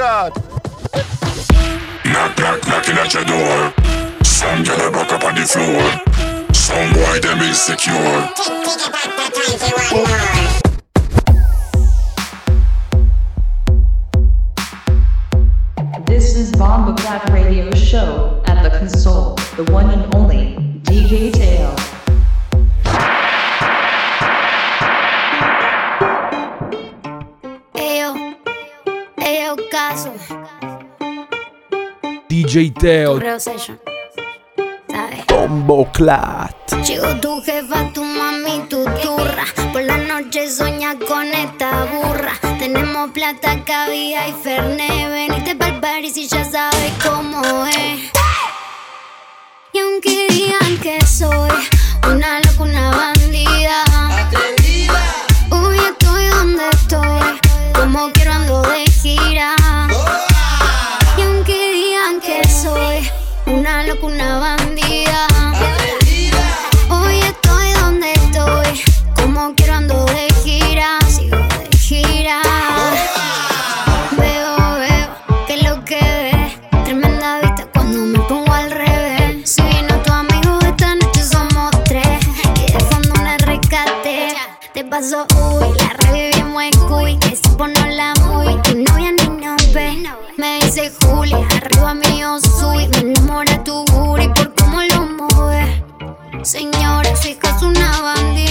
God. Knock, knock, knocking at your door. Some girl back up on the floor. Some boy them insecure. This is Bomba Clap Radio Show at the console, the one and only DJ Tail. DJ Teo. Bombo Clat. Chico, tu jefa, tu mami, tu turra. Por la noche sueña con esta burra. Tenemos plata, cabía y ferne. Venite pa'l bar si ya sabes cómo es. Y aunque digan que soy una loca, una bandida. Hoy estoy donde estoy. Como quiero ando de gira. Una bandida. Hoy estoy donde estoy. Como quiero ando de gira. Sigo de gira. Veo, veo que lo que ves. Tremenda vista cuando me pongo al revés. Si vino tu amigo esta noche somos tres. Y de fondo un rescate. Te paso, dice Julia, arriba mío soy. Me enamora tu booty por cómo lo mueve. Señora, su es una bandida.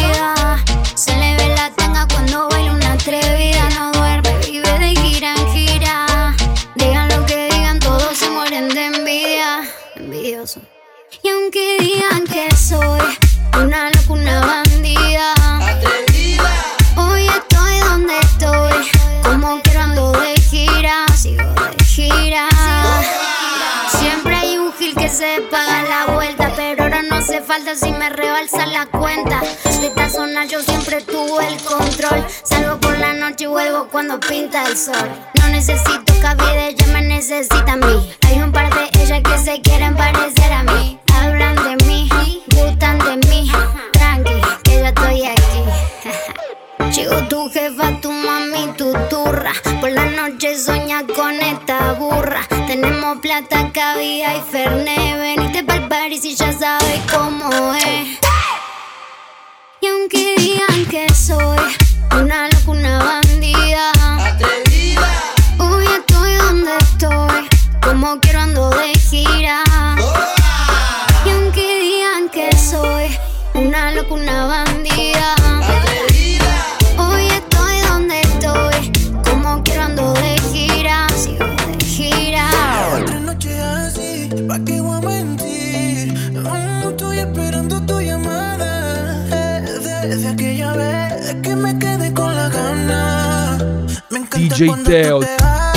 Rebalsa la cuenta. De esta zona yo siempre tuve el control. Salgo por la noche y vuelvo cuando pinta el sol. No necesito cabida, ella me necesita a mí. Hay un par de ellas que se quieren parecer a mí. Hablan de mí, gustan de mí. Tranqui, que yo estoy aquí. Chico, tu jefa, tu mami, tu turra. Por la Tenemos plata, cabía y ferne. Venite pa'l bar y ya sabes cómo es. Y aunque digan que soy una loca, una bandida. Hoy estoy donde estoy. Como quiero ando de gira. DJ Teo.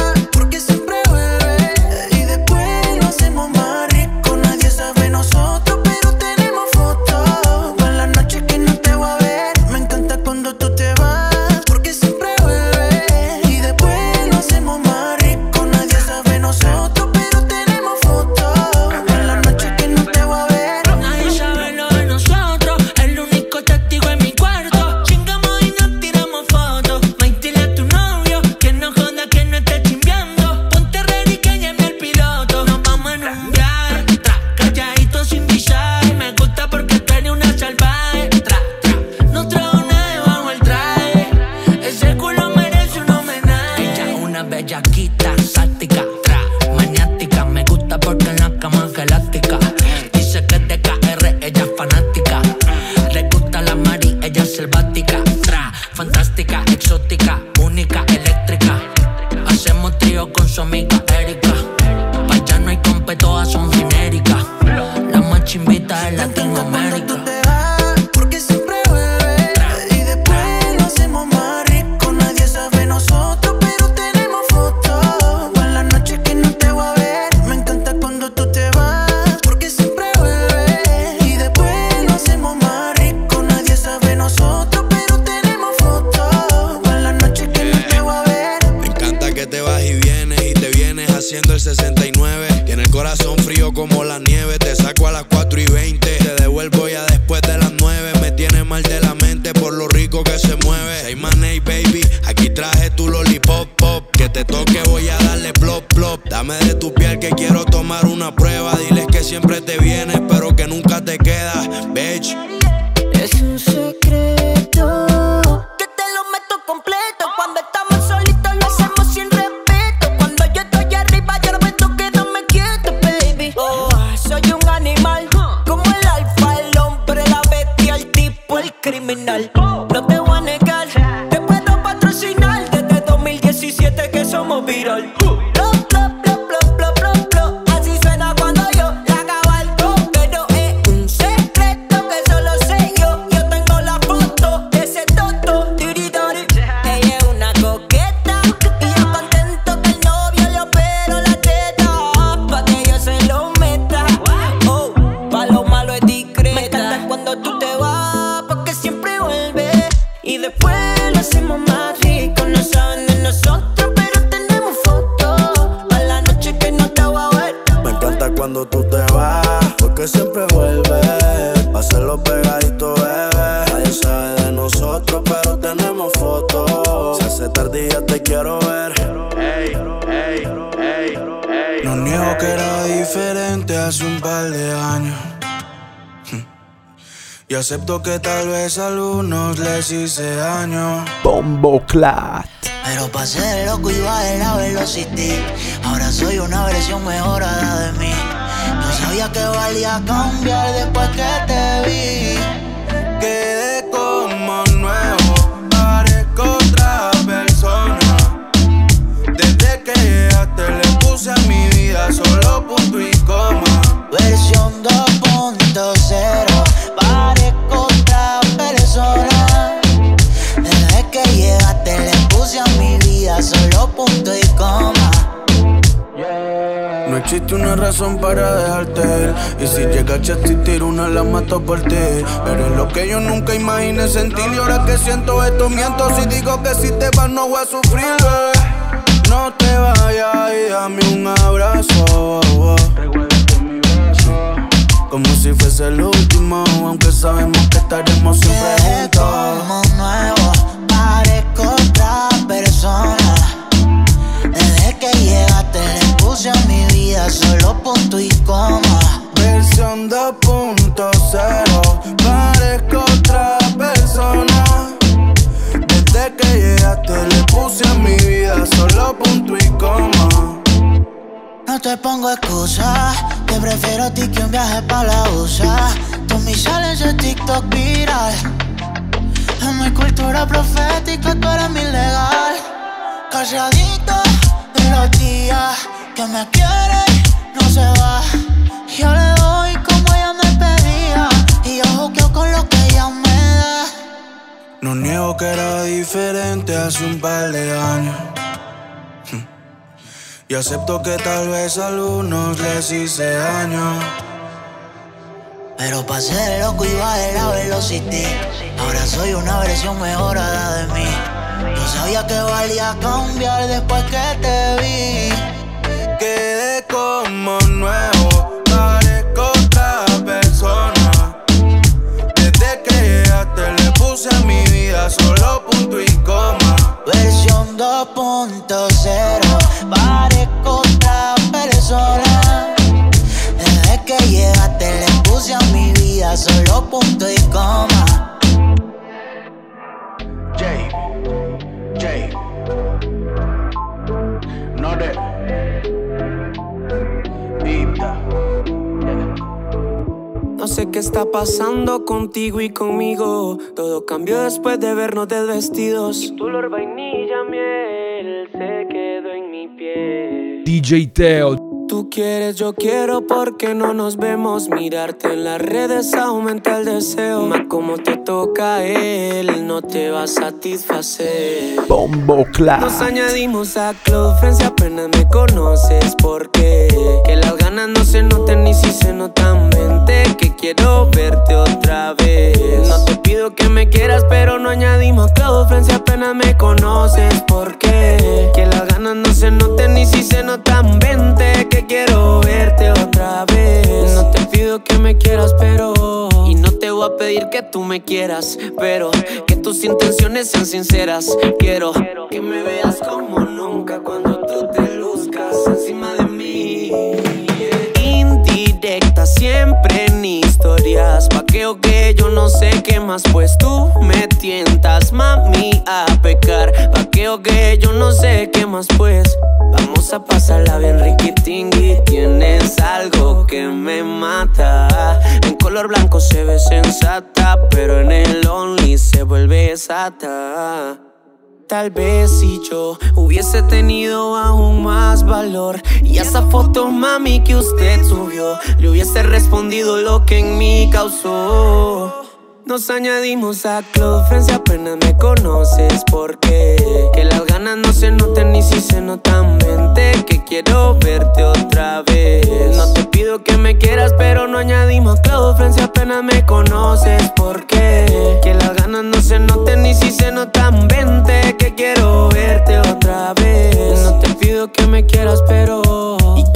Criminal. No te voy a negar, te puedo patrocinar desde 2017 que somos viral. Acepto que tal vez a algunos les hice daño. Bombo clat. Pero pasé de loco iba de la velocity. Ahora soy una versión mejorada de mí. No sabía que valía cambiar después que te vi. Existe una razón para dejarte ir Y si llegaste a existir una la mato por ti Eres lo que yo nunca imaginé sentir Y ahora que siento esto miento Si digo que si te vas no voy a sufrir. No te vayas y dame un abrazo oh, oh. Como si fuese el último Aunque sabemos que estaremos siempre juntos 0.0 Parezco otra persona. Desde que llegaste le puse a mi vida solo punto y coma. No te pongo excusas Te prefiero a ti que un viaje para la USA Tú mis sales de TikTok viral. En mi cultura profética tú eres mi legal. Calladito de los días Que me quiere no se va. Yo le doy No niego que era diferente hace un par de años Hmm. Y acepto que tal vez a algunos les hice daño Pero pasé de loco iba de la velocity. Ahora soy una versión mejorada de mí. No sabía que valía cambiar después que te vi. Quedé como nuevo, parezco otra persona. Desde que llegaste le puse a mi vida solo punto y coma. Versión 2.0. Parezco otra persona. Desde que llegaste le puse a mi vida solo punto y coma. J, J, no de No sé qué está pasando contigo y conmigo. Todo cambió después de vernos desvestidos. Tu olor vainilla miel se quedó en mi piel. DJ Teo. Tú quieres, yo quiero, porque no nos vemos. Mirarte en las redes aumenta el deseo. Más como te toca él, no te va a satisfacer. Bombo clat. Nos añadimos a Cloud Friends apenas me conoces porque que las ganas no se notan ni si se notan vente que quiero verte otra vez no te pido que me quieras pero no añadimos a Cloud Friends apenas me conoces porque que las ganas no se noten ni si se notan vente que quiero verte otra vez. No te pido que me quieras pero y no te voy a pedir que tú me quieras pero que tus intenciones sean sinceras. Quiero que me veas como nunca cuando tú te en historias. Paqueo que yo no sé qué más, pues tú me tientas, mami, a pecar. Paqueo que yo no sé qué más, pues. Vamos a pasarla bien, Ricky Tingui. Tienes algo que me mata. En color blanco se ve sensata, pero en el only se vuelve sata. Tal vez si yo hubiese tenido aún más valor y a esa foto mami que usted subió le hubiese respondido lo que en mí causó. Nos añadimos a Cloud Friends y apenas me conoces porque que las ganas no se notan ni si se notan vente que quiero verte otra vez. No te pido que me quieras pero no añadimos a Cloud Friends y apenas me conoces porque que las ganas no se noten ni si se notan vente que quiero verte otra vez. No te pido que me quieras pero ¿y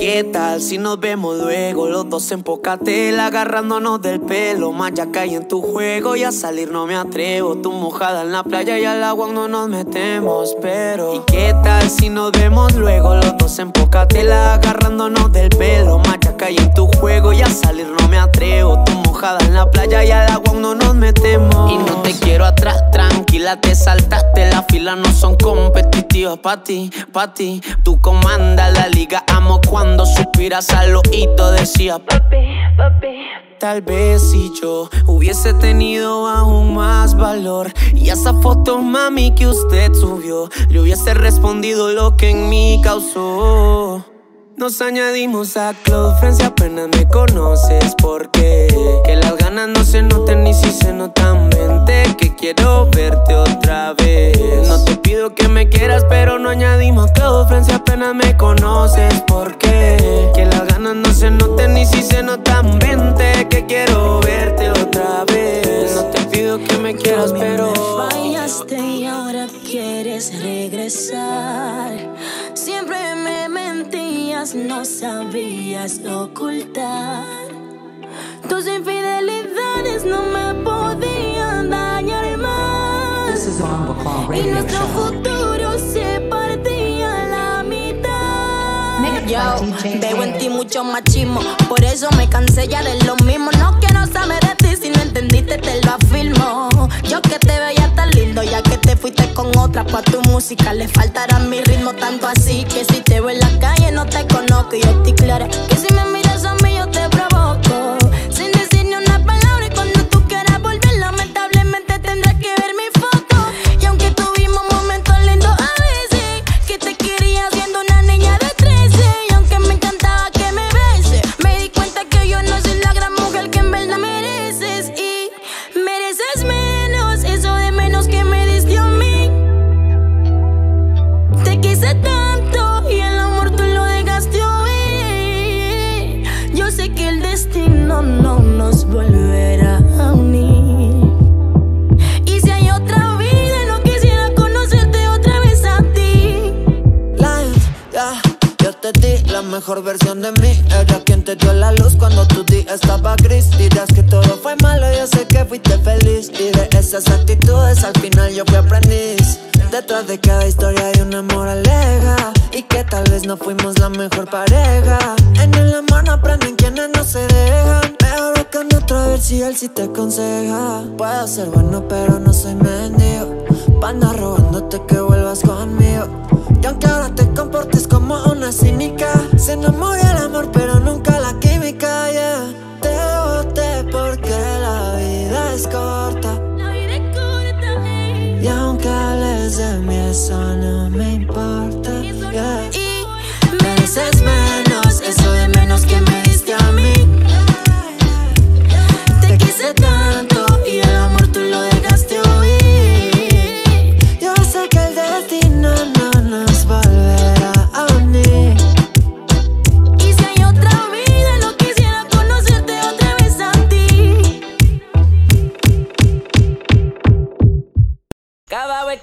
qué tal si nos vemos luego los dos en pocatela agarrándonos del pelo más ya en tu juego y a salir no me atrevo. Tú mojada en la playa y al agua no nos metemos, pero ¿y qué tal si nos vemos luego los dos en pocatela agarrándonos del pelo? Machaca y en tu juego y a salir no me atrevo. Tú mojada en la playa y al agua no nos metemos. Y no te quiero atrás, tranquila, te saltaste. La fila no son competitivas pa' ti, pa' ti. Tú comandas la liga, amo cuando suspiras al oído, decía papi, papi. Tal vez si yo hubiese tenido aún más valor y a esa foto mami que usted subió le hubiese respondido lo que en mí causó. Nos añadimos a Cloud Friends y apenas me conoces porque que las ganas no se noten ni si se notan vente que quiero verte otra vez. No te pido que me quieras pero no añadimos a Cloud Friends y apenas me conoces porque que las ganas no se noten ni si se notan vente que quiero verte otra vez. No te pido que me quieras pero Fallaste y ahora quieres regresar. Siempre me mentías, no sabías ocultar. Tus infidelidades no me podían dañar más. Y nuestro futuro veo en ti mucho machismo, por eso me cansé ya de lo mismo. No quiero saber de ti, si no entendiste te lo afirmo. Yo que te veía tan lindo, ya que te fuiste con otra, pa' tu música le faltará mi ritmo tanto así que si te veo en la calle no te conozco y yo estoy clara que si me miras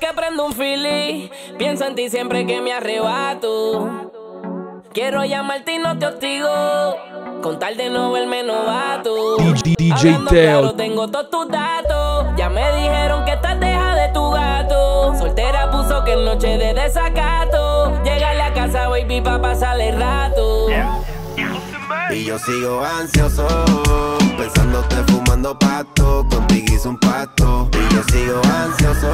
que prendo un fili, pienso en ti siempre que me arrebato. Quiero llamarte y no te hostigo, con tal de no verme novato. DJ Hablando Teo. claro, tengo todos tus datos. Ya me dijeron que estás deja de tu gato. Soltera puso que noche de desacato. Llega a la casa, baby, pa' pasarle rato. Y yo sigo ansioso, pensándote fumando pasto, contigo hice un pacto. Y yo sigo ansioso,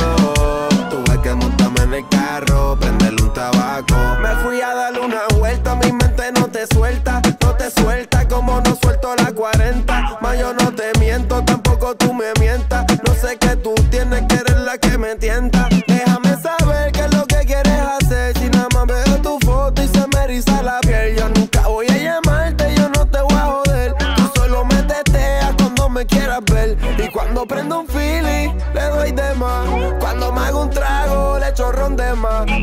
tuve que montarme en el carro, prenderle un tabaco. Me fui a darle una vuelta, mi mente no te suelta, no te suelta como no suelto la 40. Mas yo no te miento, tampoco tú me mientas. No sé qué tú tienes que eres la que me tienta. Déjame saber qué es lo que quieres hacer. Si nada más veo tu foto y se me eriza la piel. Yo nunca voy a llamarte, yo no te voy a joder. Tú solo me cuando me quieras ver. Y cuando prendo un feeling,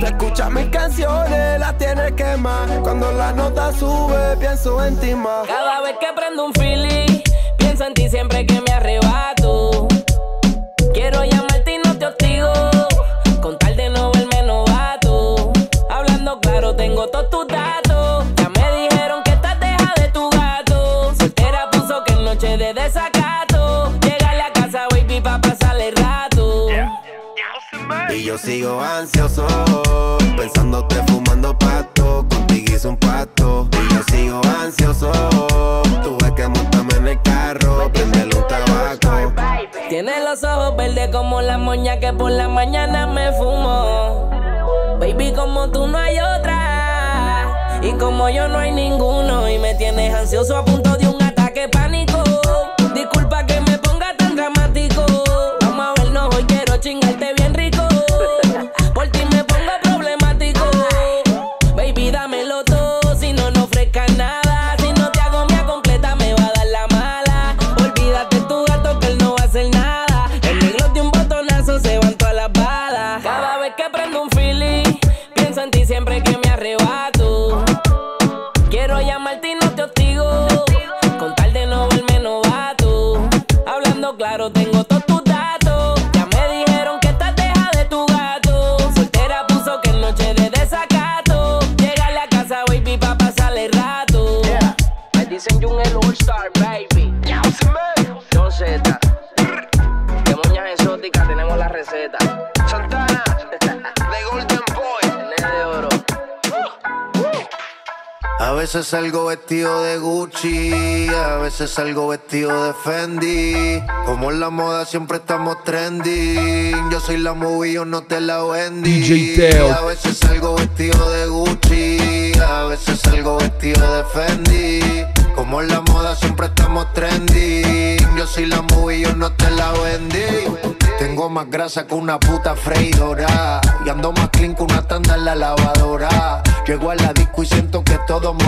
Te escuchas mis canciones, las tienes que más. Cuando la nota sube, pienso en ti más. Cada vez que prendo un feeling, pienso en ti siempre que me Y yo sigo ansioso, pensándote fumando pasto, contigo hice un pacto. Y yo sigo ansioso, tuve que montarme en el carro, prenderle un tabaco. Tiene los ojos verdes como la moña que por la mañana me fumo. Baby, como tú no hay otra. Y como yo no hay ninguno. Y me tienes ansioso a punto de veces salgo vestido de Gucci, a veces salgo vestido de Fendi. Como en la moda siempre estamos trending. Yo soy la movie, yo no te la vendí. DJ Teo. A veces salgo vestido de Gucci, a veces salgo vestido de Fendi. Como en la moda siempre estamos trending. Yo soy la movie, yo no te la vendí. Tengo más grasa que una puta freidora. Y ando más clean que una tanda en la lavadora. Llego a la disco y siento que todo me.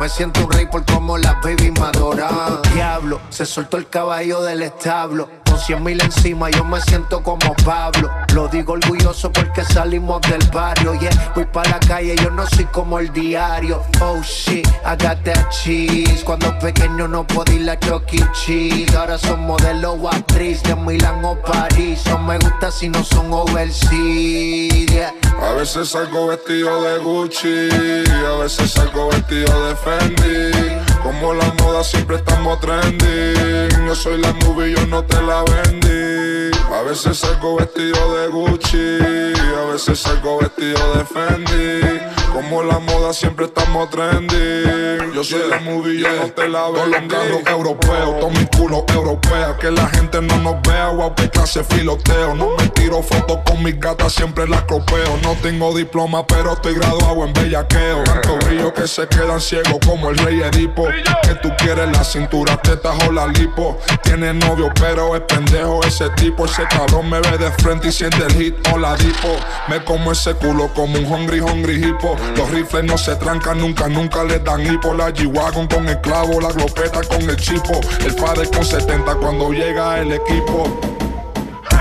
Me siento un rey por como las baby me adoran. Diablo, se soltó el caballo del establo. Con cien mil encima yo me siento como Pablo. Lo digo orgulloso porque salimos del barrio. Yeah, voy pa' la calle, yo no soy como el diario. Oh shit, I got cheese. Cuando pequeño no podía ir a Chuck E. Cheese. Ahora son modelo o actriz de Milán o París. No me gusta si no son overseas. Yeah. A veces salgo vestido de Gucci, a veces salgo vestido de Fendi. Como la moda siempre estamos trending. Yo soy la movie, yo no te la vendí. A veces salgo vestido de Gucci, a veces salgo vestido de Fendi. Como la moda siempre estamos trending. Yo soy la movie, yo no te la. Con los carros europeos, todos mis culos europeos. Que la gente no nos vea, que clase filoteo. No me tiro fotos con mis gatas, siempre las cropeo. No tengo diploma, pero estoy graduado en bellaqueo. Tanto brillo que se quedan ciegos como el rey Edipo. Que tú quieres la cintura, tetas o la lipo. Tiene novio, pero es pendejo ese tipo. Ese cabrón me ve de frente y siente el hit o la dipo. Me como ese culo como un hungry, hungry hipo. Los rifles no se trancan nunca, nunca le dan hipo. La G-Wagon con el clavo, la glopeta con el chipo. El padre con 70 cuando llega el equipo.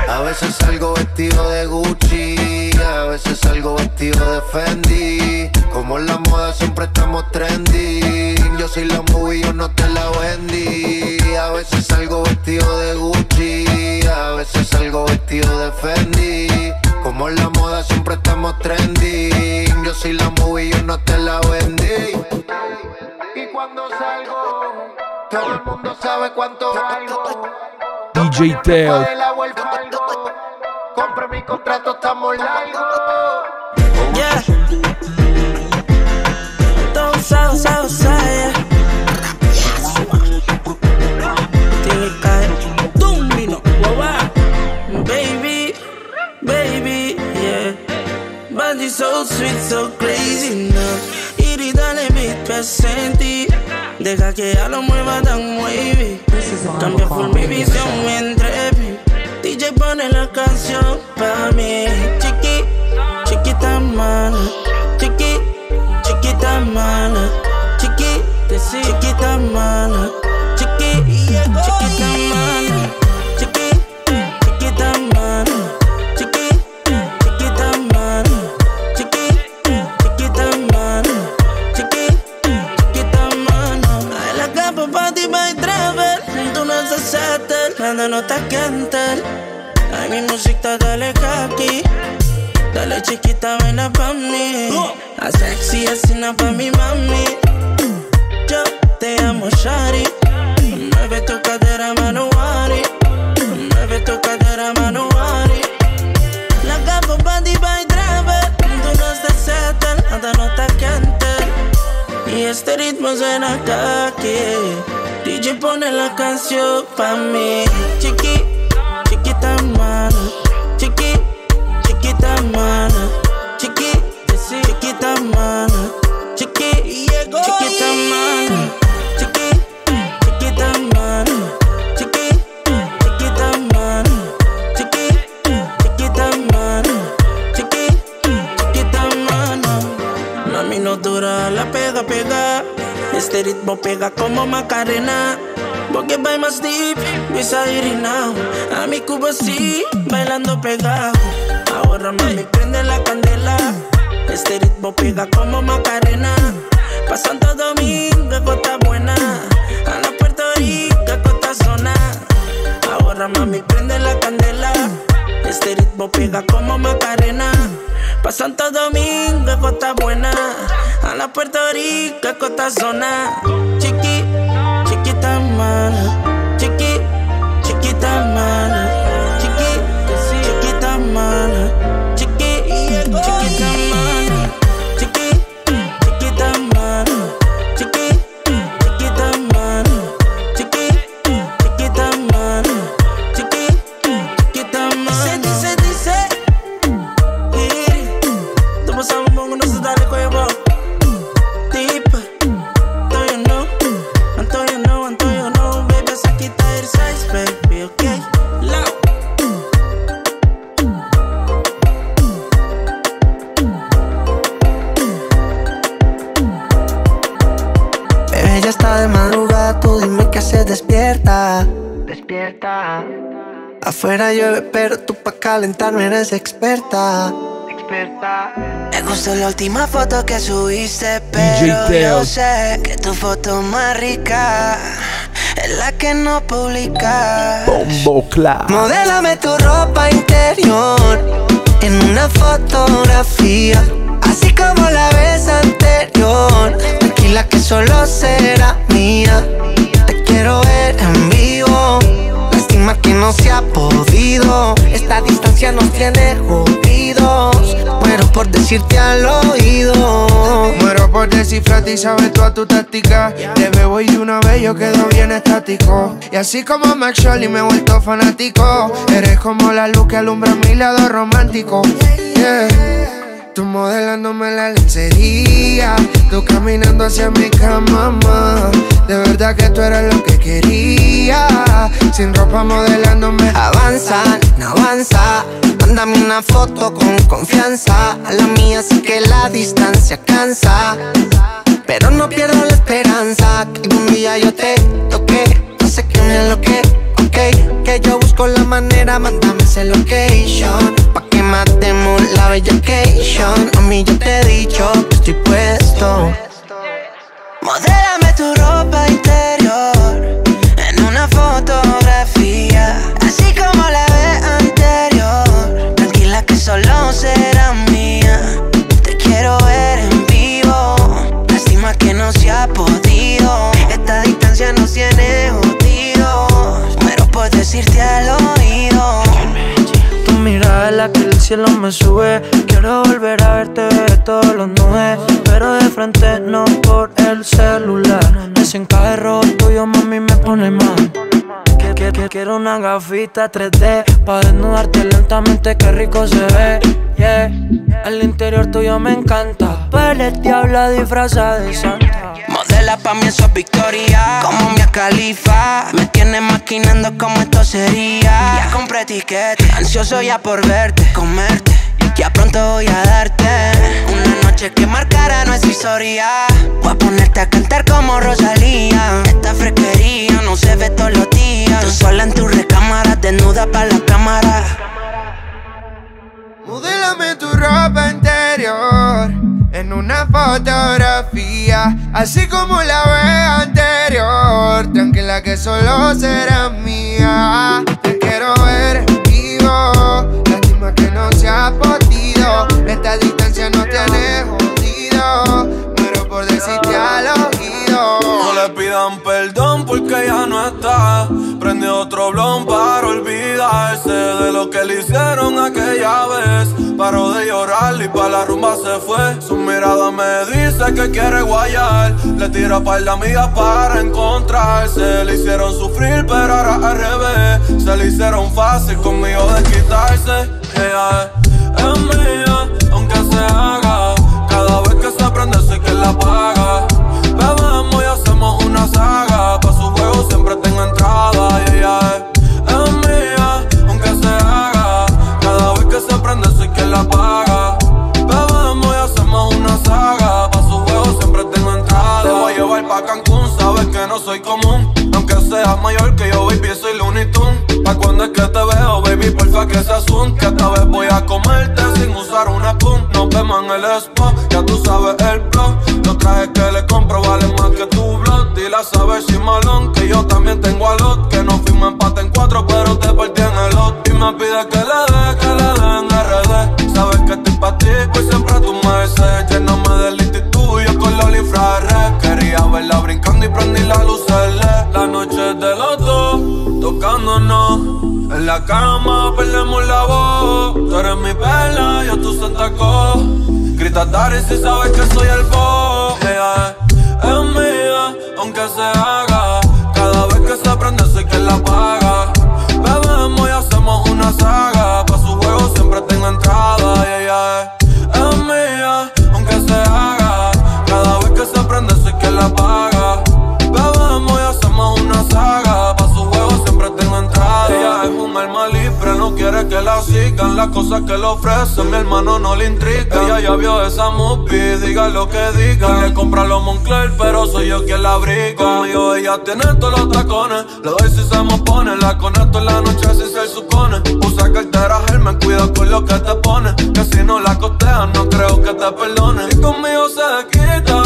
A veces salgo vestido de Gucci, a veces salgo vestido de Fendi. Como en la moda siempre estamos trending. Yo soy la movie, yo no te la vendí. A veces salgo vestido de Gucci, a veces salgo vestido de Fendi. Como en la moda siempre estamos trending. Yo soy la movie, yo no te la vendí. Y cuando salgo, todo el mundo sabe cuánto valgo. DJ Teo. Compré mi contrato, estamos largo. Yeah. Don't sound, sound, sound, Tiene caer. Domino, guau, baby, baby, yeah. Body so sweet, so crazy, no. Y dale beat presente. Deja que ya lo mueva tan wavy. Cambia por mi visión mientras DJ pone la canción pa' mí. Chiqui, chiquita mala. Chiqui, chiquita mala. Chiqui, chiquita mala. Chiqui, chiquita mala. Chiqui, chiquita mala. Chiqui, chiquita mala. Chiqui, chiquita mala. Chiqui, chiquita mala. I like a body by travel. Tú no settle. Cuando no te cantar. Mi música dale aquí. Dale chiquita, ven pa' mí. A sexy asina pa' mi mami. Yo te amo, Shari. Mueve tu cadera, manuari. Mueve tu cadera, manuari. La capo body by driver. Tú no estás settle, nada no te cantar. Y este ritmo suena aquí. DJ pone la canción pa' mí. Chiqui, chiquita mala. Chiqui, chiquita mala. Chiqui, chiquita mala. Chiqui, chiquita mala. Chiqui, chiquita chiquita chiquita no dura, la pega, pega. Este ritmo pega como Macarena. Porque va más deep, Visa now. A mi cubo sí, bailando pegado. Ahora mami prende la candela. Este ritmo pega como Macarena. Pa' Santo Domingo, Costa Buena. A la Puerto Rico, Costa Zona. Ahora mami prende la candela. Este ritmo pega como Macarena. Pa' Santo Domingo, Costa Buena. A la Puerto Rico, Costa Zona. Chiqui, semana Afuera llueve, pero tú pa' calentarme eres experta. Experta. Me gustó la última foto que subiste, pero Teo. yo sé que tu foto más rica es la que no publicas. Bombo clap. Modélame tu ropa interior en una fotografía, así como la vez anterior. Tranquila que solo será mía. Te quiero ver en vivo. Lástima que no se ha podido. Esta distancia nos tiene jodidos. Muero por decirte al oído. Muero por descifrarte y sabes toda tu táctica. Te bebo y de una vez yo quedo bien estático. Y así como Max Shirley me he vuelto fanático. Eres como la luz que alumbra mi lado romántico. Yeah. Tú modelándome la lencería. Tú caminando hacia mi cama, ma. De verdad que tú eras lo que quería. Sin ropa modelándome. Avanza, no avanza. Mándame una foto con confianza. A la mía sé que la distancia cansa. Pero no pierdo la esperanza. Que un día yo te toque. No sé que me lo que, ok. Que yo busco la manera, mándame ese location. Matemos la occasion. A mí yo te he dicho que estoy puesto. Modélame tu ropa interior cielo me sube. Quiero volver a verte bebé, todos los nubes. Pero de frente, no por el celular. Ese encaje rojo tuyo, mami, me pone mal. Que- que- que- Quiero una gafita 3D Pa' desnudarte lentamente, qué rico se ve Yeah, el interior tuyo me encanta. Pele habla disfrazada de santa. Modela pa' mí eso es victoria. Como mi Califa. Me tiene maquinando como esto sería. Ya compré ticket, ansioso ya por verte, comerte. Ya pronto voy a darte una noche que marcará nuestra historia. Voy a ponerte a cantar como Rosalía. Esta fresquería no se ve todos los días. Tú sola en tu recámara, desnuda para la cámara. Modélame tu ropa interior en una fotografía, así como la vez anterior. Tranquila que solo será mía. Otro para olvidarse de lo que le hicieron aquella vez. Paró de llorar y pa' la rumba se fue. Su mirada me dice que quiere guayar. Le tira par de amigas para encontrarse. Le hicieron sufrir, pero ahora al revés. Se le hicieron fácil conmigo de quitarse. Ella es mía, aunque se haga. Cada vez que se prende, sé que la paga. Bebemos y hacemos una saga. Tengo entrada. Y ella es, es mía, aunque se haga. Cada vez que se prende, sé que la paga. Bebemos y hacemos una saga. Pa' su juego siempre tengo entrada. Te voy a llevar pa' Cancún, sabes que no soy común. Aunque seas mayor que yo, baby, soy Looney Tunes. Pa' cuando es que te veo, baby, porfa que se asun. Que esta vez voy a comerte sin usar una spoon. Nos vemos en el spa, ya tú sabes el plan. Los trajes que le compro valen más que tu blog. Dile a saber si malón, que yo también tengo a lot. Que no fuimos empate en cuatro, pero te partí en el lot. Y me pide que le dé, que le dé en RD. Sabes que estoy pa' ti, pues siempre a tu merced. Lléname del instituto con la infrared. Quería verla brincando y prendí la luz LED. La noche de los dos, tocándonos. En la cama perdemos la voz. Tú eres mi perla, yo tu Santa Claus. Grita Dari si sabes que soy el boss. Las cosas que le ofrecen, mi hermano no le intriga. Ella ya vio esa movie, diga lo que diga. Le compra los Moncler, pero soy yo quien la abriga. Conmigo ella tiene todos los tacones. Le doy si se me pone, la conecto en la noche si se supone. Usa cartera, me cuida con lo que te pone. Que si no la costeas, no creo que te perdone. Y conmigo se quita,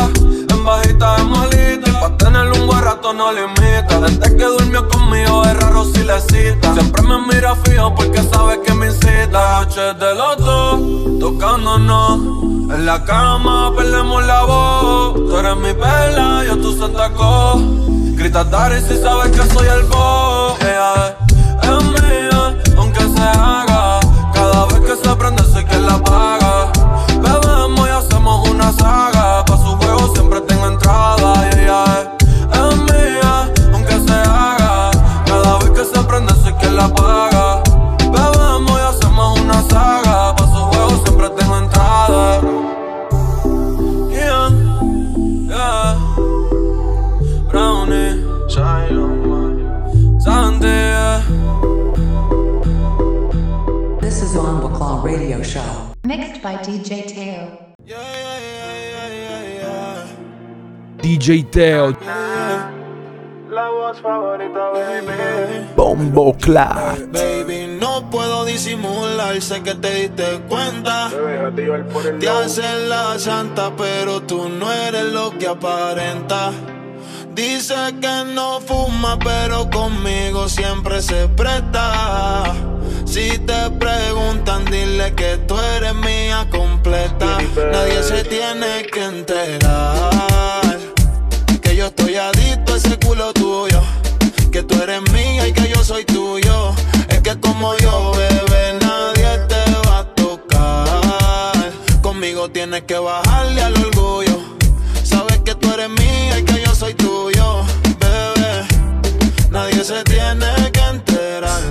en bajita es malita. Pa' tener un buen rato no limita. Desde que durmió conmigo es raro si le cita. Siempre me mira fijo porque sabe que me incita. La noche de los dos, tocándonos. En la cama perdemos la voz. Tú eres mi perla, yo tu Santa Claus. Grita Dari si sabes que soy el boss. Es mía, aunque se haga. Cada vez que se prende, sé que la paga. Bebemos y hacemos una saga. Pa' su juego siempre tengo entrada. By DJ Teo. DJ Teo. La voz favorita, baby. Bombo Clat. Baby, no puedo disimular, sé que te diste cuenta. Te hacen la santa, pero tú no eres lo que aparenta. Dice que no fuma, pero conmigo siempre se presta. Si te preguntan, dile que tú eres mía completa. Nadie se tiene que enterar que yo estoy adicto a ese culo tuyo. Que tú eres mía y que yo soy tuyo. Es que como yo, bebé, nadie te va a tocar. Conmigo tienes que bajarle al orgullo. Sabes que tú eres mía y que yo soy tuyo, bebé. Nadie se tiene que enterar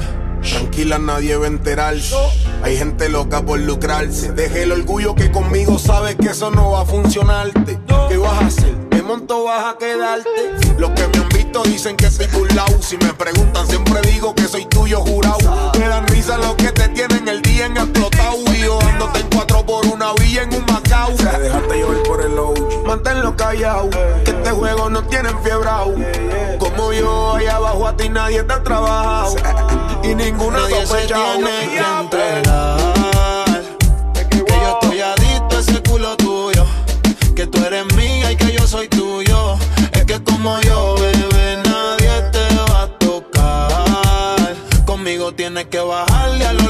tranquila, nadie va a enterarse. Hay gente loca por lucrarse. Deje el orgullo que conmigo sabes que eso no va a funcionarte. ¿Qué vas a hacer? ¿Qué monto vas a quedarte? Los que me han visto dicen que soy burlao. Si me preguntan, siempre digo que soy tuyo jurado. Me dan risa los que te tienen el día en explotado. Y yo dándote en cuatro por una villa en un Macao. Déjate llevar por el OG. Manténlo callado. Que este juego no tienen fiebrao. Como yo, allá abajo a ti nadie te ha trabajado. Y ninguna Nadie se tiene que enterar Que yo estoy adicto a ese culo tuyo. Que tú eres mía y que yo soy tuyo. Es que como yo, bebé, nadie te va a tocar. Conmigo tienes que bajarle al orgullo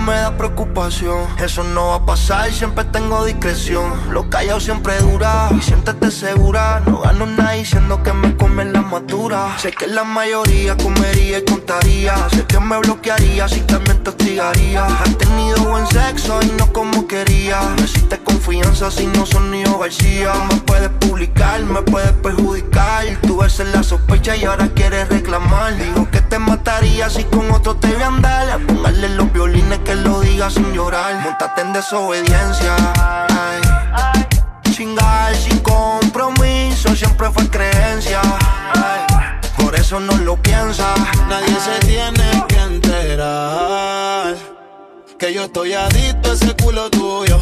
me da preocupación. Eso no va a pasar, siempre tengo discreción. Lo callado siempre dura y siéntete segura. No gano nada diciendo que me comen la madura. Sé que la mayoría comería y contaría. Sé que me bloquearía si también te hostigaría. Has tenido buen sexo y no como quería. No existe confianza si no son ni García. Me puedes publicar, me puedes perjudicar. Tú ves en la sospecha y ahora quieres reclamar. Digo que te mataría si con otro te voy a andar. Sin llorar. Montate en desobediencia. Ay. Chingar sin compromiso siempre fue creencia. Por eso no lo piensa. Nadie se tiene que enterar Que yo estoy adicto a ese culo tuyo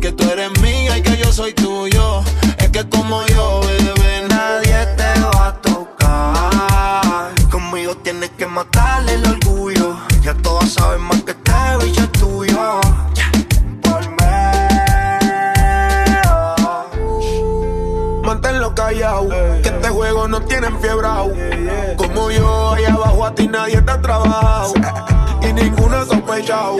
Que tú eres mía y que yo soy tuyo Es que como yo, bebé, Nadie te va a tocar. Conmigo tienes que matarle el orgullo. Ya todas saben más que Como yo, allá abajo a ti nadie te ha trabajado. Y ninguno sospechado.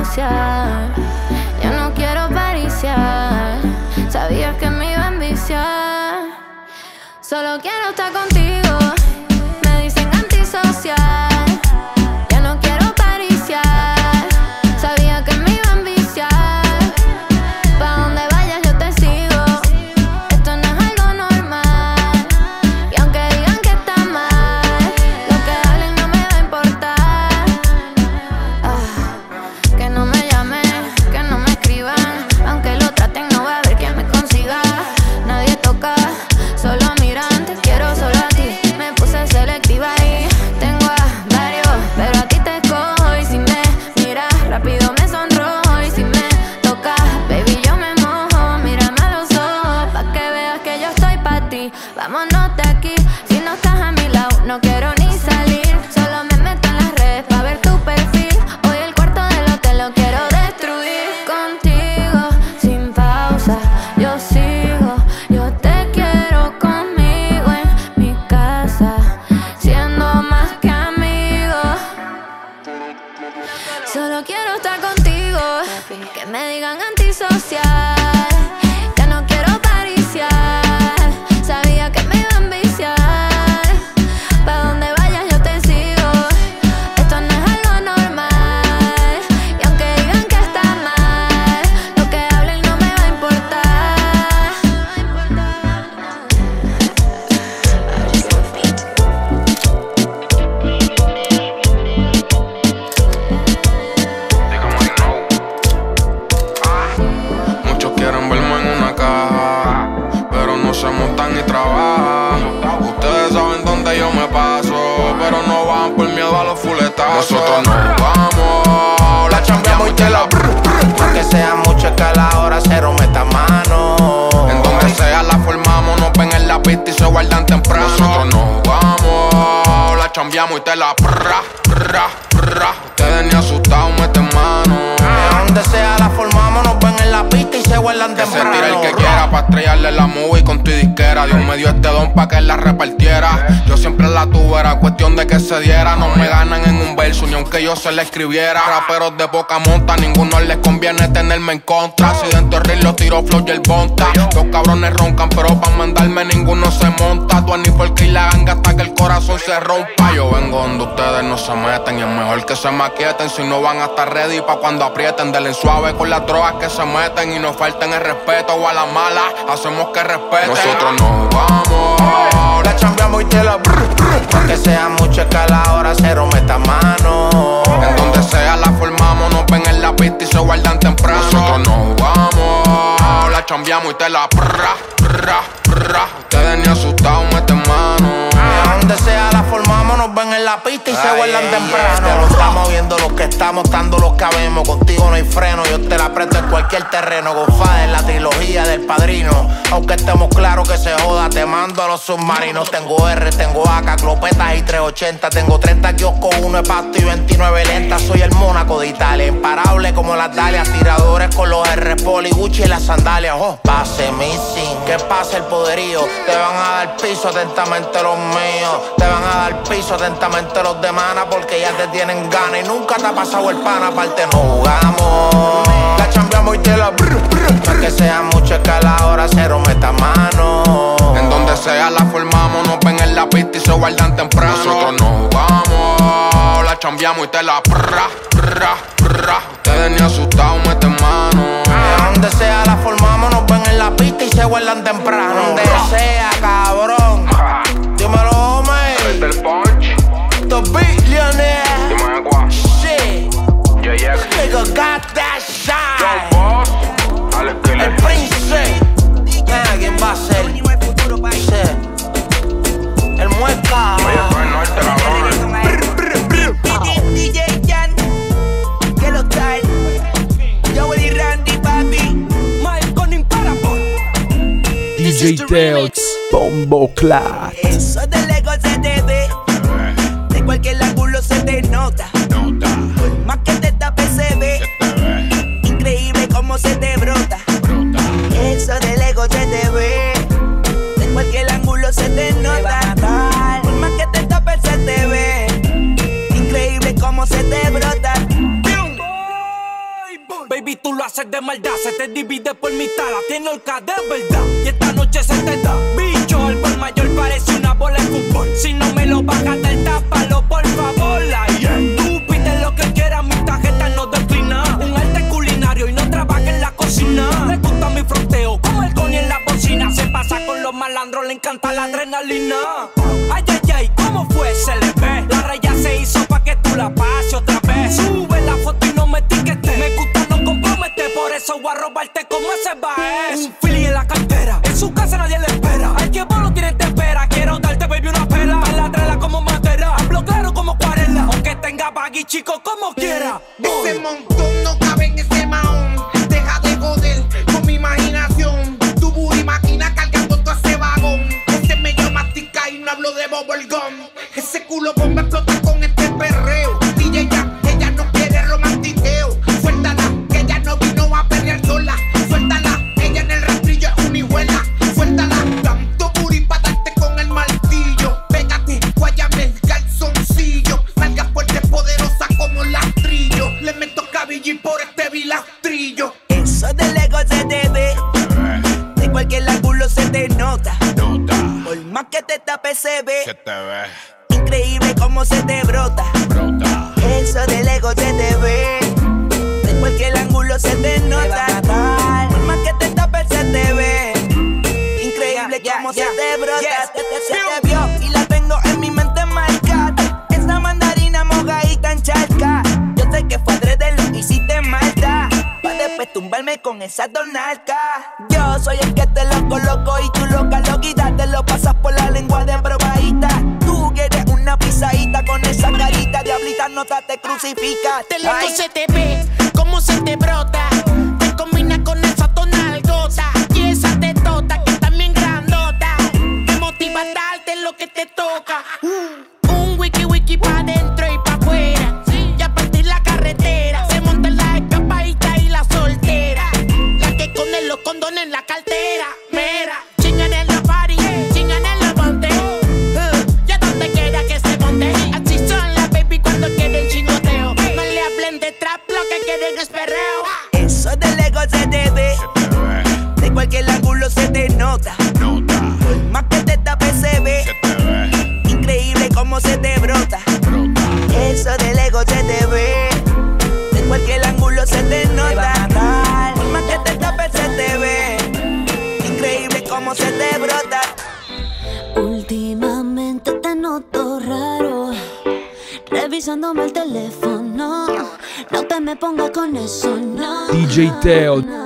Ensuciar. Ya no quiero pariciar. Sabías que me iba a. Solo quiero estar contigo. Ni trabajan. Ustedes saben dónde yo me paso, pero no van por miedo a los fuletazos. Nosotros nos vamos, la chambeamos y te la Pa' que sea mucho que a la hora cero meta mano. En donde sea la formamos, nos ven en la pista y se guardan temprano. Nosotros nos vamos, la chambeamos y te la prra, prra, prra. Ustedes ni asustados meten mano. Donde sea la formamos, en la pista y se guardan Que se tire el que quiera pa' estrellarle la movie con tu disquera. Dios me dio este don pa' que la repartiera. Yo siempre la tuve, era cuestión de que se diera. No me ganan en un verso, ni aunque yo se la escribiera. Raperos de poca monta, ninguno les conviene tenerme en contra. Si dentro del los tiro flow y el bonta. Los cabrones roncan, pero pa' mandarme ninguno se monta. Tú ni porque y la ganga hasta que el corazón se rompa. Yo vengo donde ustedes no se meten. Y es mejor que se maquieten si no van a estar ready pa' cuando aprieten. Denle suave con las drogas que se meten y no falten el respeto o a la mala. Hacemos que respeten. Nosotros nos vamos. La chambeamos y te la Pa' que sea mucho que a la hora cero meta mano. En donde sea la formamos, nos ven en la pista y se guardan temprano. Nosotros nos vamos, la chambeamos y te la prra, prra, prra. Ustedes ni asustados meten mano. Donde sea la formamos, nos ven en la pista y se guardan temprano. Te lo estamos viendo los que estamos, estando los que habemos. Contigo no hay freno, yo te la presto en cualquier terreno. Gofada en la trilogía del padrino. Aunque estemos claros que se joda, te mando a los submarinos. Tengo R, tengo AK, clopetas y 380. Tengo 30 kioscos, uno de pasto y 29 lentas. Soy el Mónaco de Italia, imparable como las Dalias. Tiradores con los R, Poli, Gucci y las sandalias. Oh, pase missing, que pase el poderío. Te van a dar piso atentamente los míos. Te van a dar piso atentamente los de mana porque ya te tienen ganas y nunca te ha pasado el pan. Aparte, no jugamos. La chambeamos y te la Pa' que sea mucho que a la hora cero meta mano. En donde sea la formamos, nos ven en la pista y se guardan temprano. Nosotros nos vamos, la chambeamos y te la prra, prra, prra. Ustedes ni asustados meten mano. Donde sea la formamos, nos ven en la pista y se guardan temprano. Donde sea, cabrón. DJ Teo, Bombo Clat. Se te divide por mitad, la tiene Olca de verdad. Y esta noche se te da, bicho El por mayor parece una bola de fútbol. Si no me lo bajas del tápalo, por favor La yeah. tú pide lo que quieras, mi tarjeta no declina. Un arte culinario y no trabaja en la cocina. Le gusta mi fronteo, como el coño en la bocina. Se pasa con los malandros, le encanta la adrenalina. Ay, ay, ay, ¿cómo fue? Se le ve. La raya se hizo pa' que tú la pases voy a robarte como ese baez. Un DJ Teo.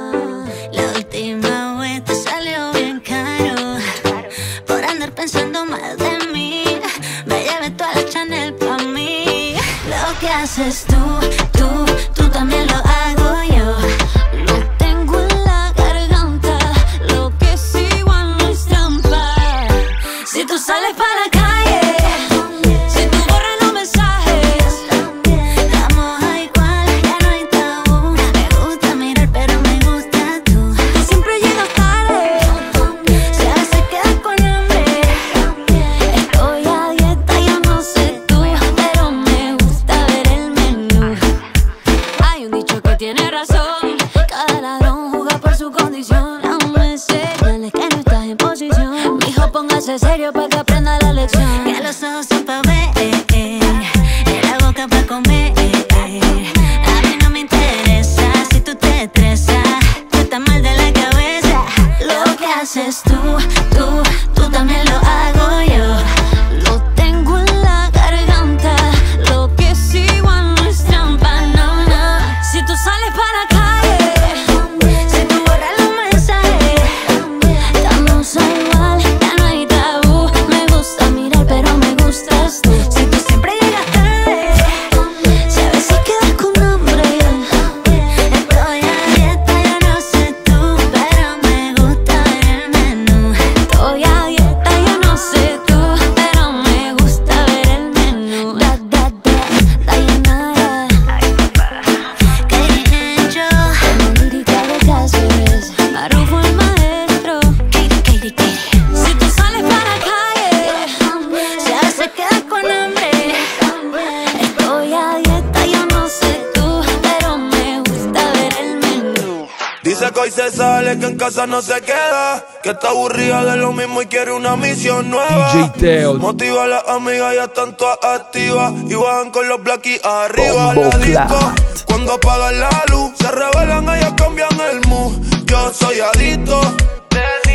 No se queda. Que está aburrida de lo mismo y quiere una misión nueva. DJ Teo. Motiva a las amigas, ya están todas activas. Y bajan con los blackies arriba. Bombo La disco, cuando apagan la luz, se revelan, ellas cambian el mood. Yo soy adicto.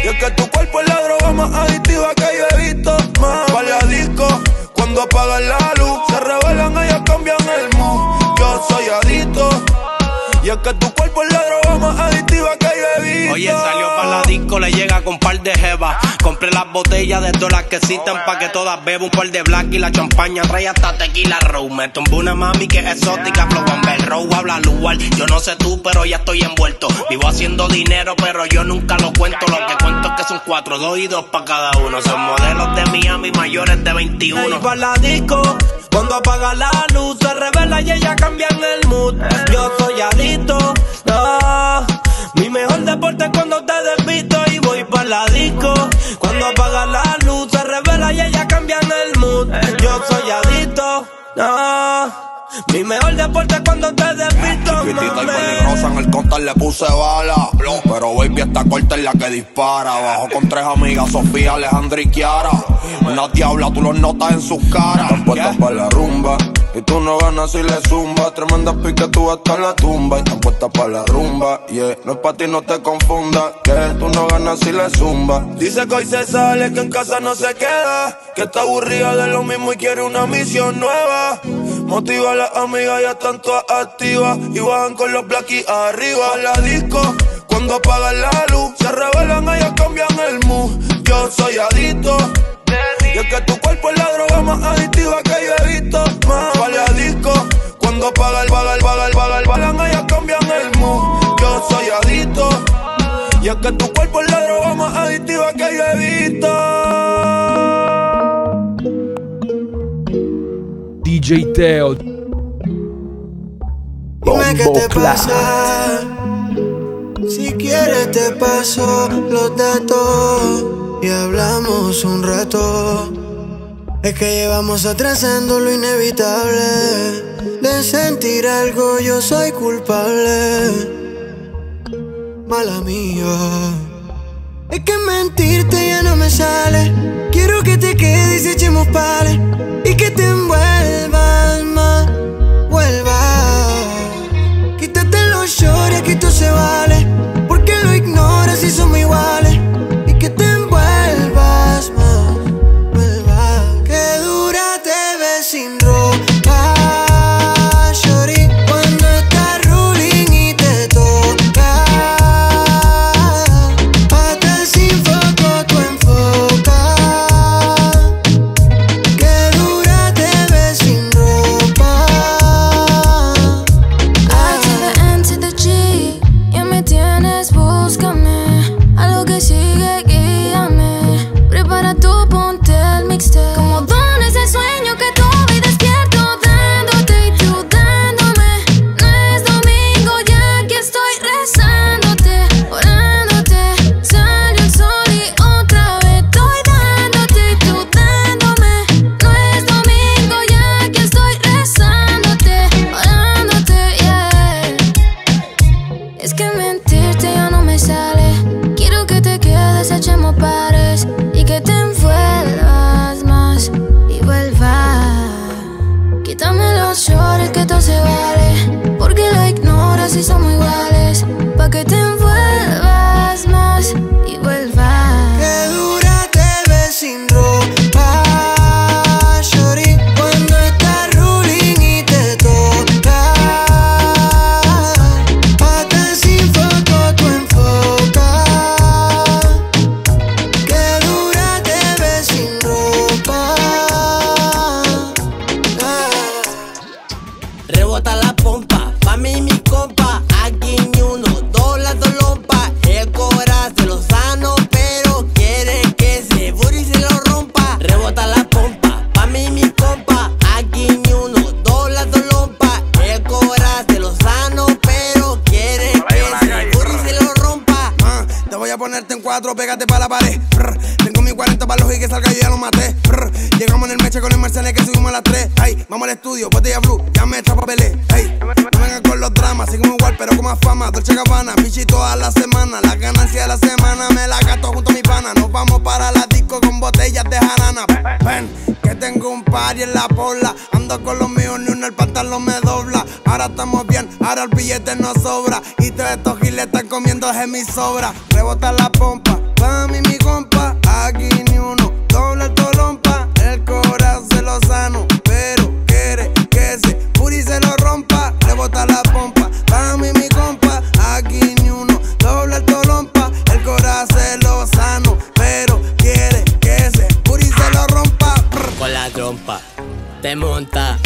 Y es que tu cuerpo es la droga más adictiva que yo he visto. Más vale a disco. Cuando apagan la luz, se revelan, ellas cambian el mood. Yo soy adicto. Y es que tu cuerpo es la droga más adictiva que Oye, salió para la disco, le llega con par de jevas. Compré las botellas de todas las que existen pa' que todas beban un par de black y la champaña trae hasta tequila row. Me tumbó una mami que es exótica, flow Amber Row, habla lugar. Yo no sé tú, pero ya estoy envuelto. Vivo haciendo dinero, pero yo nunca lo cuento. Lo que cuento es que son cuatro, dos y dos pa' cada uno. Son modelos de Miami mayores de 21. Y pa' la disco, cuando apaga la luz, se revela y ella cambian el mood. Yo soy adicto, no. Mi mejor deporte es cuando te despisto y voy pa' la disco. Cuando apaga la luz, se revela y ella cambian el mood. Yo soy adicto, no. Mi mejor deporte es cuando te despisto, Chiquitita y peligrosa, en el counter le puse bala. Pero baby, esta corta es la que dispara. Bajo con tres amigas, Sofía, Alejandra y Kiara. Una diabla, tú los notas en sus caras. Están puestas para la rumba. Y tú no ganas si le zumba. Tremenda pique, tú hasta la tumba. Y están puestas para la rumba. Yeah, no es para ti, no te confundas. Que tú no ganas si le zumba. Dice que hoy se sale, que en casa no se queda. Que está aburrida de lo mismo y quiere una misión nueva. Motiva a las amigas, ya están todas activas. Y bajan con los blackies arriba. La disco, cuando apagan la luz, se revelan, ellas cambian el mood. Yo soy adicto. Y es que tu cuerpo es la droga más adictiva que yo he visto. Cuando apaga el paga el paga el paga el balan, ellas cambian el mood. Yo soy adicto. Y es que tu cuerpo es la droga más adictiva que yo he visto. DJ Teo. Dime qué te pasa. Si quieres te paso los datos y hablamos un rato. Es que llevamos atrasando lo inevitable. De sentir algo yo soy culpable. Mala mía. Es que mentirte ya no me sale. Quiero que te quedes y echemos pales. Y que te envuelvas más. Vuelva. Quítate los shorts, aquí todo se vale. Porque lo ignoras y somos iguales. Y que te llegamos en el meche con el Mercedes que subimos a las 3. Ay, vamos al estudio, botella blue, ya me echa papelé. Ay, no vengan con los dramas, seguimos igual pero con más fama. Dolce Gabbana, bichi toda la semana. La ganancia de la semana me la gasto junto a mi pana. Nos vamos para la disco con botellas de jarana. Ven, que tengo un party en la bola. Ando con los míos, ni uno el pantalón me dobla. Ahora estamos bien, ahora el billete no sobra. Y todos estos giles están comiendo de mi sobra. Rebota la pompa, pa' mí mi compa. Aquí ni uno, Rebota la pompa, pa' mí mi compa. Aquí ni uno, doble el tolompa. El corazón lo sano, pero quiere que se puri se lo rompa. con la trompa. Te monta,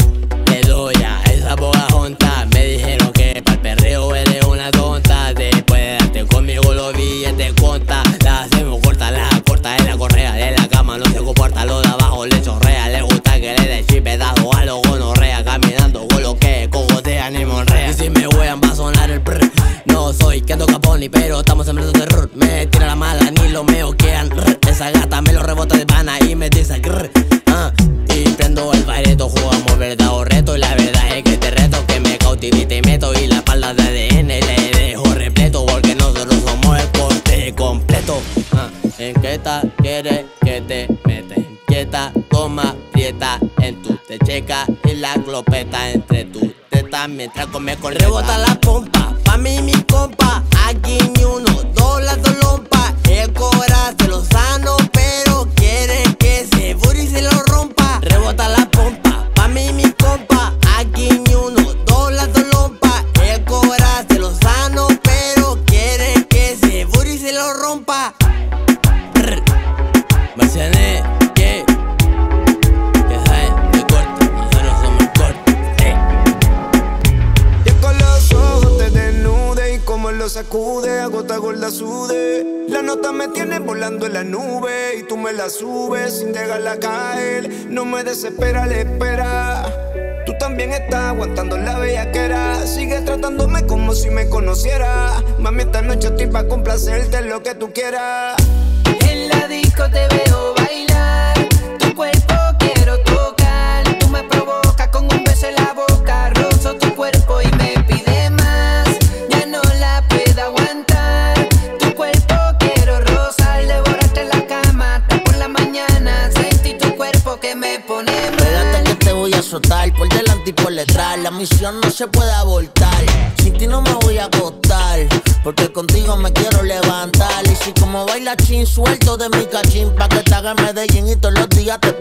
¿En qué ta quieres que te mete? Quieta, toma, prieta en tu te checa y la glopeta entre tu tetas mientras come con Rebota la pompa, pa' mí mi compa. Aquí ni uno, y tú me la subes sin dejarla caer. No me desespera la espera. Tú también estás aguantando la bellaquera. Sigue tratándome como si me conociera. Mami, esta noche estoy pa' complacerte lo que tú quieras. En la disco te veo misión no se puede abortar. Sin ti no me voy a acostar. Porque contigo me quiero levantar. Y si como baila chin, suelto de mi cachín. Pa' que te haga Medellín y todos los días te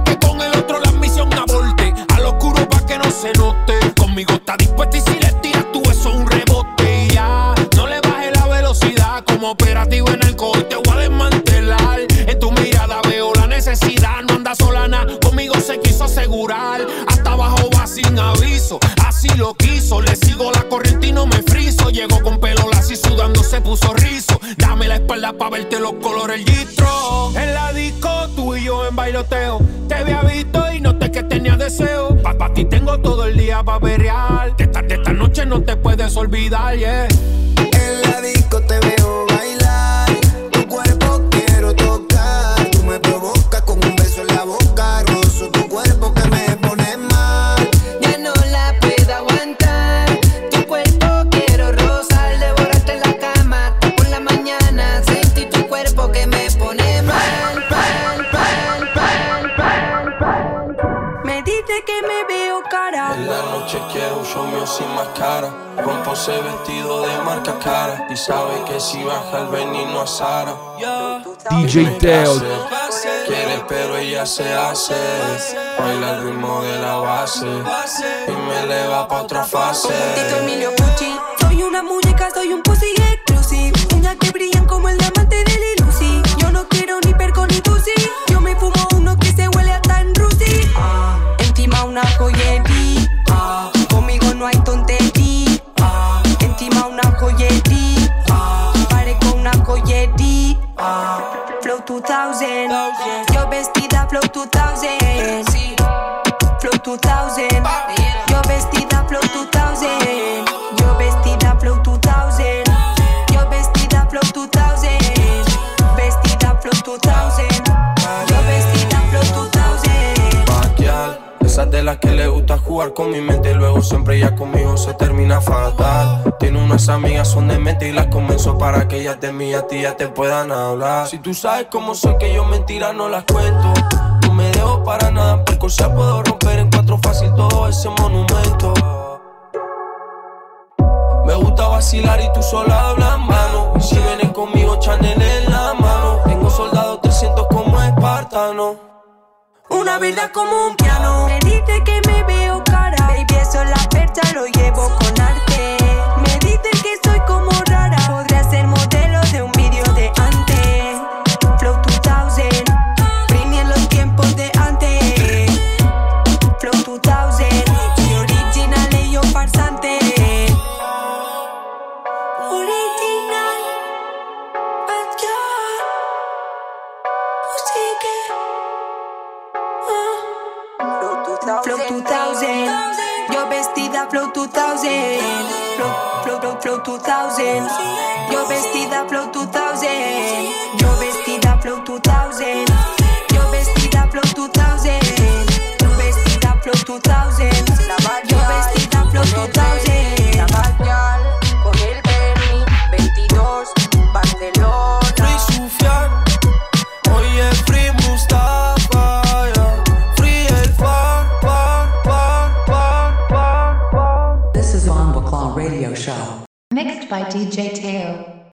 que con el otro la misión aborte. Al oscuro pa' que no se note. Conmigo está dispuesta y si le tiras tú eso es un rebote. Ya, no le bajes la velocidad. Como operativo en el coche te voy a desmantelar. En tu mirada veo la necesidad. No anda sola nada, conmigo se quiso asegurar. Hasta abajo va sin aviso, así lo quiso. Le sigo la corriente y no me friso. Llegó con pelo y sudando se puso rizo. Dame la espalda pa' verte los colores el gistro. En la en bailoteo. Te había visto y noté que tenía deseo. Pa' pa' ti tengo todo el día pa' real. Que esta, de esta noche no te puedes olvidar, yeah. Máscara. Rompo ese vestido de marca cara. Y sabe que si baja el veneno a Sara. DJ Teo. Quiere pero ella se hace. Baila el ritmo de la base. Y me eleva pa' otra fase. Tito Emilio Pucci. Soy una muñeca, soy un pussy exclusive. Uñas que brillan como el diamante de Lil Uzi. Yo no quiero ni perco ni pussy. Yo me fumo uno que se huele hasta en Rusi. Encima una joyería. Con mi mente luego siempre ya conmigo se termina fatal. Tiene unas amigas son de mente y las convenzo para que ellas de mí a ti ya te puedan hablar. Si tú sabes cómo soy que yo mentiras no las cuento. No me dejo para nada, porque sea puedo romper en cuatro fácil todo ese monumento. Me gusta vacilar y tú sola hablas mano. Si vienes conmigo, Chanel en la mano. Tengo soldados 300 como espartano. Una verdad como un piano. Me dice que me veo cara. Baby, eso la percha lo llevo con arte. Flow, Flow, Flow 2000, yo vestida Flow 2000, yo vestida Flow 2000, yo vestida Flow 2000, yo vestida Flow 2000, yo vestida Flow 2000. Mixed by DJ Teo.